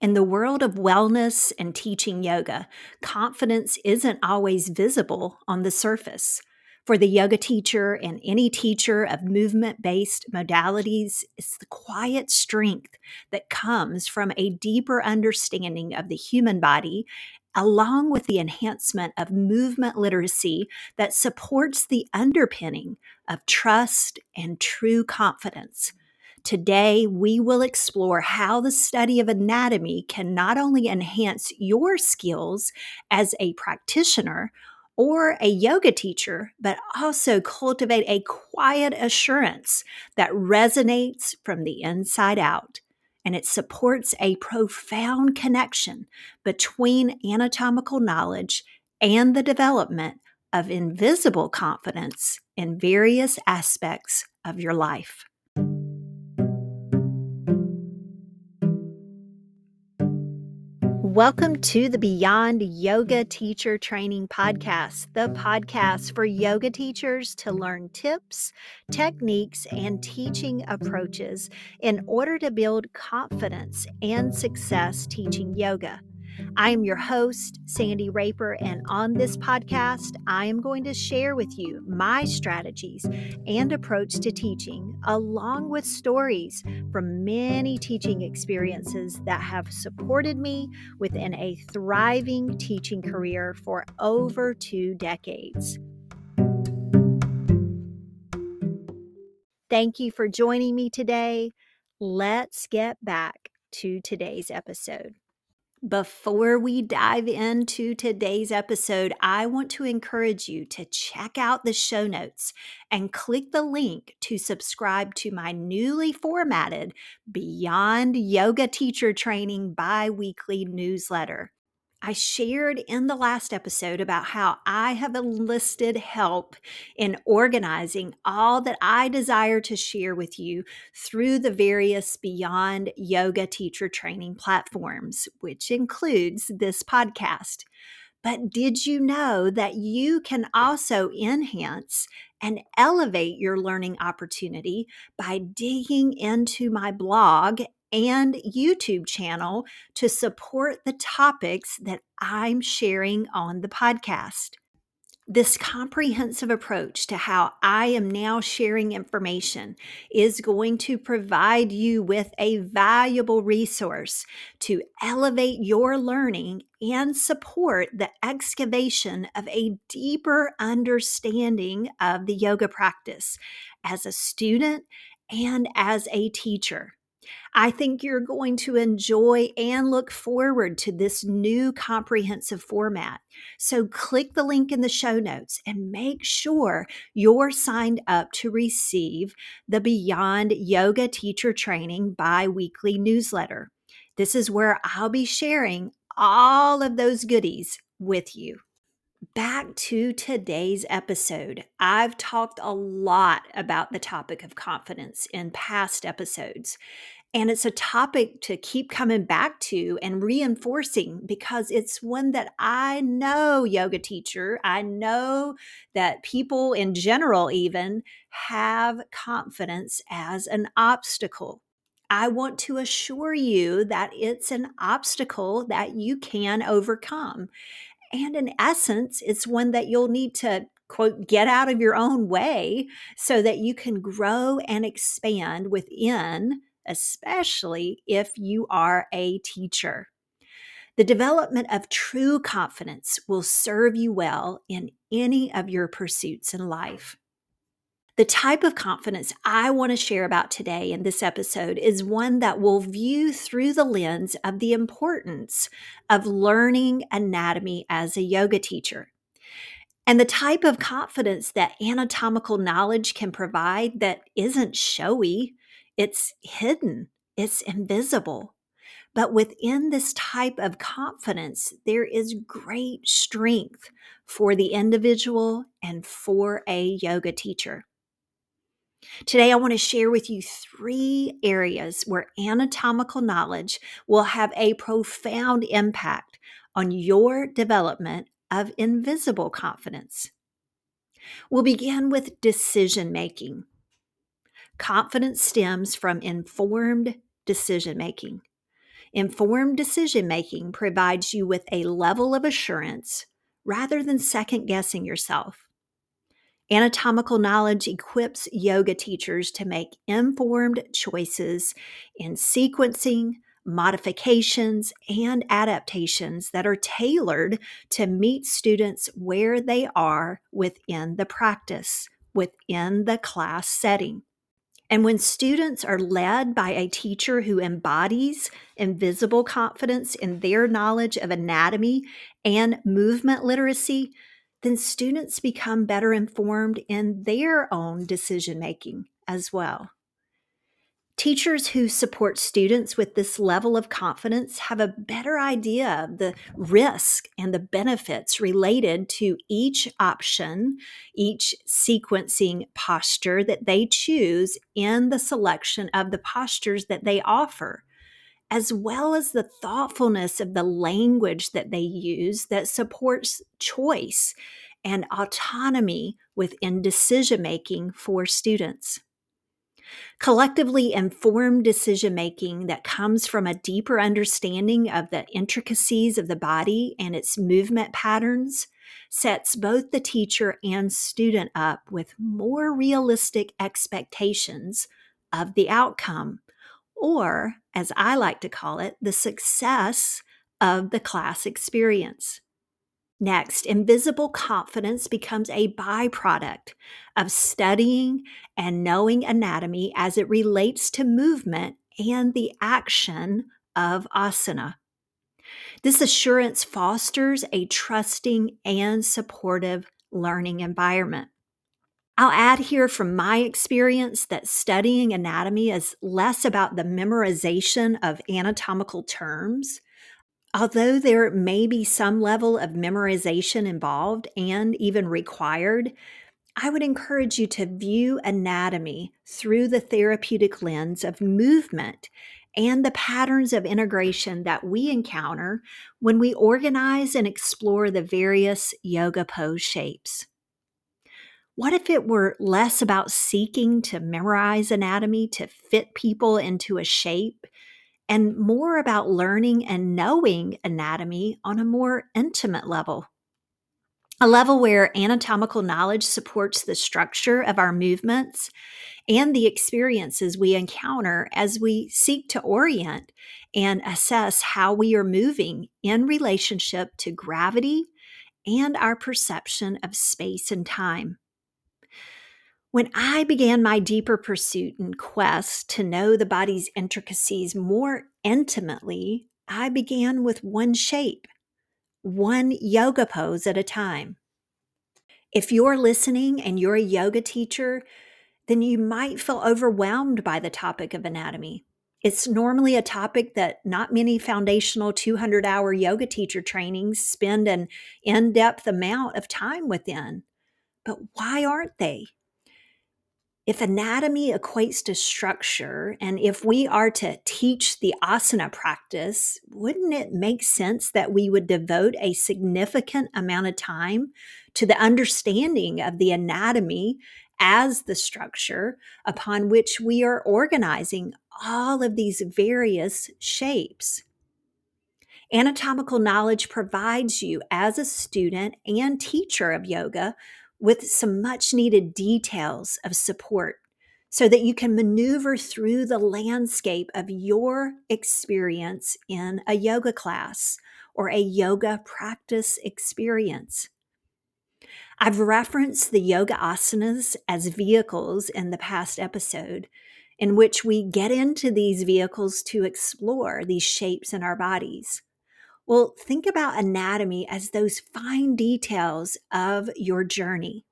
In the world of wellness and teaching yoga, confidence isn't always visible on the surface. For the yoga teacher and any teacher of movement based modalities, it's the quiet strength that comes from a deeper understanding of the human body, along with the enhancement of movement literacy that supports the underpinning of trust and true confidence. Today, we will explore how the study of anatomy can not only enhance your skills as a practitioner or a yoga teacher, but also cultivate a quiet assurance that resonates from the inside out. And it supports a profound connection between anatomical knowledge and the development of invisible confidence in various aspects of your life. Welcome to the Beyond Yoga Teacher Training Podcast, the podcast for yoga teachers to learn tips, techniques, and teaching approaches in order to build confidence and success teaching yoga. I am your host, Sandy Raper, and on this podcast, I am going to share with you my strategies and approach to teaching, along with stories from many teaching experiences that have supported me within a thriving teaching career for over two decades. Thank you for joining me today. Let's get back to today's episode. Before we dive into today's episode, I want to encourage you to check out the show notes and click the link to subscribe to my newly formatted Beyond Yoga Teacher Training bi weekly newsletter. I shared in the last episode about how I have enlisted help in organizing all that I desire to share with you through the various Beyond Yoga teacher training platforms, which includes this podcast. But did you know that you can also enhance and elevate your learning opportunity by digging into my blog and YouTube channel to support the topics that I'm sharing on the podcast. This comprehensive approach to how I am now sharing information is going to provide you with a valuable resource to elevate your learning and support the excavation of a deeper understanding of the yoga practice as a student and as a teacher. I think you're going to enjoy and look forward to this new comprehensive format. So, click the link in the show notes and make sure you're signed up to receive the Beyond Yoga Teacher Training bi weekly newsletter. This is where I'll be sharing all of those goodies with you back to today's episode. I've talked a lot about the topic of confidence in past episodes, and it's a topic to keep coming back to and reinforcing because it's one that I know, yoga teacher, I know that people in general even have confidence as an obstacle. I want to assure you that it's an obstacle that you can overcome. And in essence, it's one that you'll need to quote, get out of your own way so that you can grow and expand within especially if you are a teacher. The development of true confidence will serve you well in any of your pursuits in life. The type of confidence I want to share about today in this episode is one that will view through the lens of the importance of learning anatomy as a yoga teacher. And the type of confidence that anatomical knowledge can provide that isn't showy, it's hidden, it's invisible. But within this type of confidence, there is great strength for the individual and for a yoga teacher. Today, I want to share with you three areas where anatomical knowledge will have a profound impact on your development of invisible confidence. We'll begin with decision making. Confidence stems from informed decision making. Informed decision making provides you with a level of assurance rather than second guessing yourself. Anatomical knowledge equips yoga teachers to make informed choices in sequencing, modifications, and adaptations that are tailored to meet students where they are within the practice, within the class setting. And when students are led by a teacher who embodies invisible confidence in their knowledge of anatomy and movement literacy, then students become better informed in their own decision making as well. Teachers who support students with this level of confidence have a better idea of the risk and the benefits related to each option, each sequencing posture that they choose in the selection of the postures that they offer, as well as the thoughtfulness of the language that they use that supports choice and autonomy within decision making for students. Collectively informed decision making that comes from a deeper understanding of the intricacies of the body and its movement patterns sets both the teacher and student up with more realistic expectations of the outcome, or as I like to call it, the success of the class experience. Next, invisible confidence becomes a byproduct of studying and knowing anatomy as it relates to movement and the action of asana. This assurance fosters a trusting and supportive learning environment. I'll add here from my experience that studying anatomy is less about the memorization of anatomical terms Although there may be some level of memorization involved and even required, I would encourage you to view anatomy through the therapeutic lens of movement and the patterns of integration that we encounter when we organize and explore the various yoga pose shapes. What if it were less about seeking to memorize anatomy to fit people into a shape and more about learning and knowing anatomy on a more intimate level. A level where anatomical knowledge supports the structure of our movements and the experiences we encounter as we seek to orient and assess how we are moving in relationship to gravity and our perception of space and time. When I began my deeper pursuit and quest to know the body's intricacies more intimately, I began with one shape, one yoga pose at a time. If you're listening and you're a yoga teacher, then you might feel overwhelmed by the topic of anatomy. It's normally a topic that not many foundational 200 hour yoga teacher trainings spend an in depth amount of time within. But why aren't they? If anatomy equates to structure, and if we are to teach the asana practice, wouldn't it make sense that we would devote a significant amount of time to the understanding of the anatomy as the structure upon which we are organizing all of these various shapes? Anatomical knowledge provides you as a student and teacher of yoga with some much needed details of support so that you can maneuver through the landscape of your experience in a yoga class or a yoga practice experience. I've referenced the yoga asanas as vehicles in the past episode, in which we get into these vehicles to explore these shapes in our bodies. Well, think about anatomy as those fine details of your journey.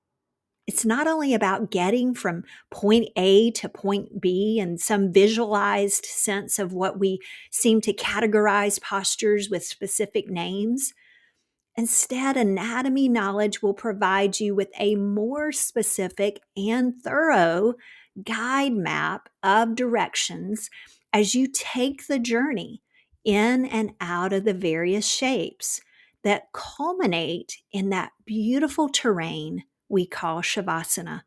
It's not only about getting from point A to point B and some visualized sense of what we seem to categorize postures with specific names. Instead, anatomy knowledge will provide you with a more specific and thorough guide map of directions as you take the journey in and out of the various shapes that culminate in that beautiful terrain we call Shavasana.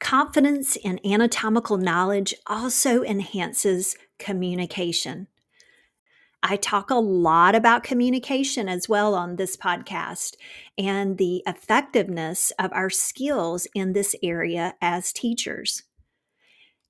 Confidence in anatomical knowledge also enhances communication. I talk a lot about communication as well on this podcast and the effectiveness of our skills in this area as teachers.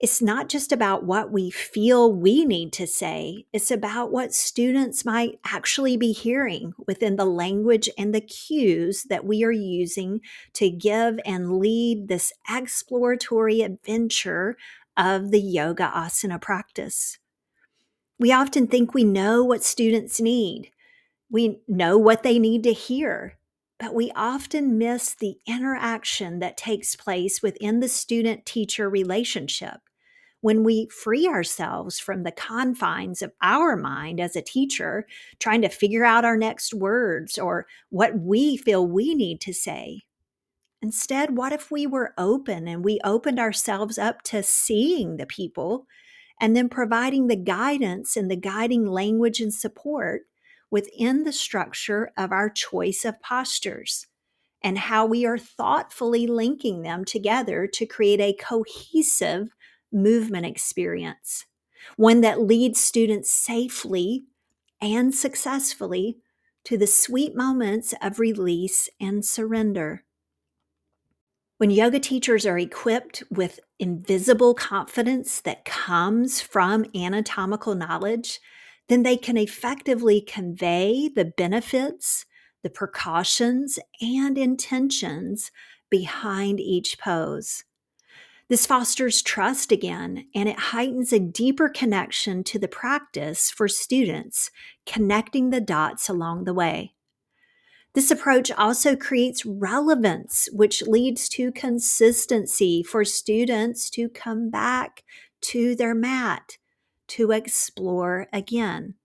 It's not just about what we feel we need to say, it's about what students might actually be hearing within the language and the cues that we are using to give and lead this exploratory adventure of the yoga asana practice. We often think we know what students need. We know what they need to hear, but we often miss the interaction that takes place within the student teacher relationship when we free ourselves from the confines of our mind as a teacher, trying to figure out our next words or what we feel we need to say. Instead, what if we were open and we opened ourselves up to seeing the people and then providing the guidance and the guiding language and support within the structure of our choice of postures? and how we are thoughtfully linking them together to create a cohesive movement experience, one that leads students safely and successfully to the sweet moments of release and surrender. When yoga teachers are equipped with invisible confidence that comes from anatomical knowledge, then they can effectively convey the benefits, the precautions, and intentions behind each pose. This fosters trust again, and it heightens a deeper connection to the practice for students, connecting the dots along the way. This approach also creates relevance, which leads to consistency for students to come back to their mat to explore again.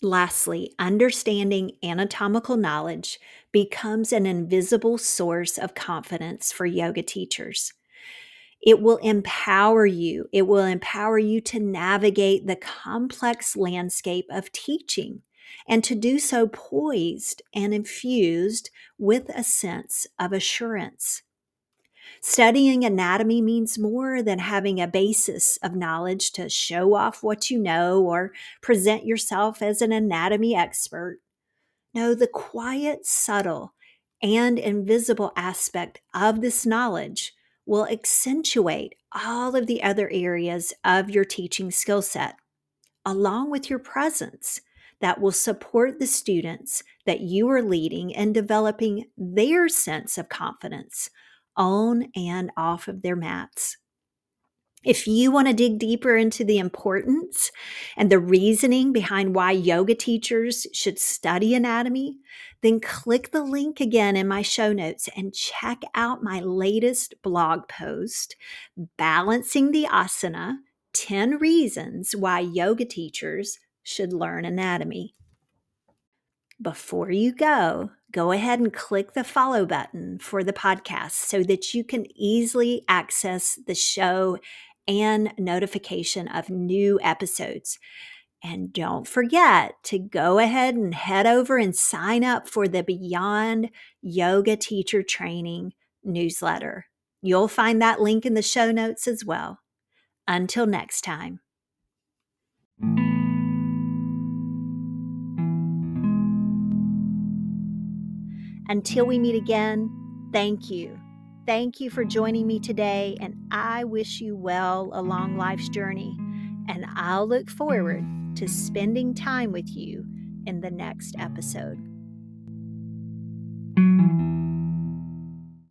Lastly, understanding anatomical knowledge becomes an invisible source of confidence for yoga teachers. It will empower you. It will empower you to navigate the complex landscape of teaching and to do so poised and infused with a sense of assurance. Studying anatomy means more than having a basis of knowledge to show off what you know or present yourself as an anatomy expert. No, the quiet, subtle, and invisible aspect of this knowledge will accentuate all of the other areas of your teaching skill set, along with your presence that will support the students that you are leading and developing their sense of confidence on and off of their mats. If you want to dig deeper into the importance and the reasoning behind why yoga teachers should study anatomy, then click the link again in my show notes and check out my latest blog post, Balancing the Asana 10 Reasons Why Yoga Teachers Should Learn Anatomy. Before you go, go ahead and click the follow button for the podcast so that you can easily access the show and notification of new episodes. And don't forget to go ahead and head over and sign up for the Beyond Yoga Teacher Training newsletter. You'll find that link in the show notes as well. Until next time. Until we meet again, thank you Thank you for joining me today, and I wish you well along life's journey. And I'll look forward to spending time with you in the next episode.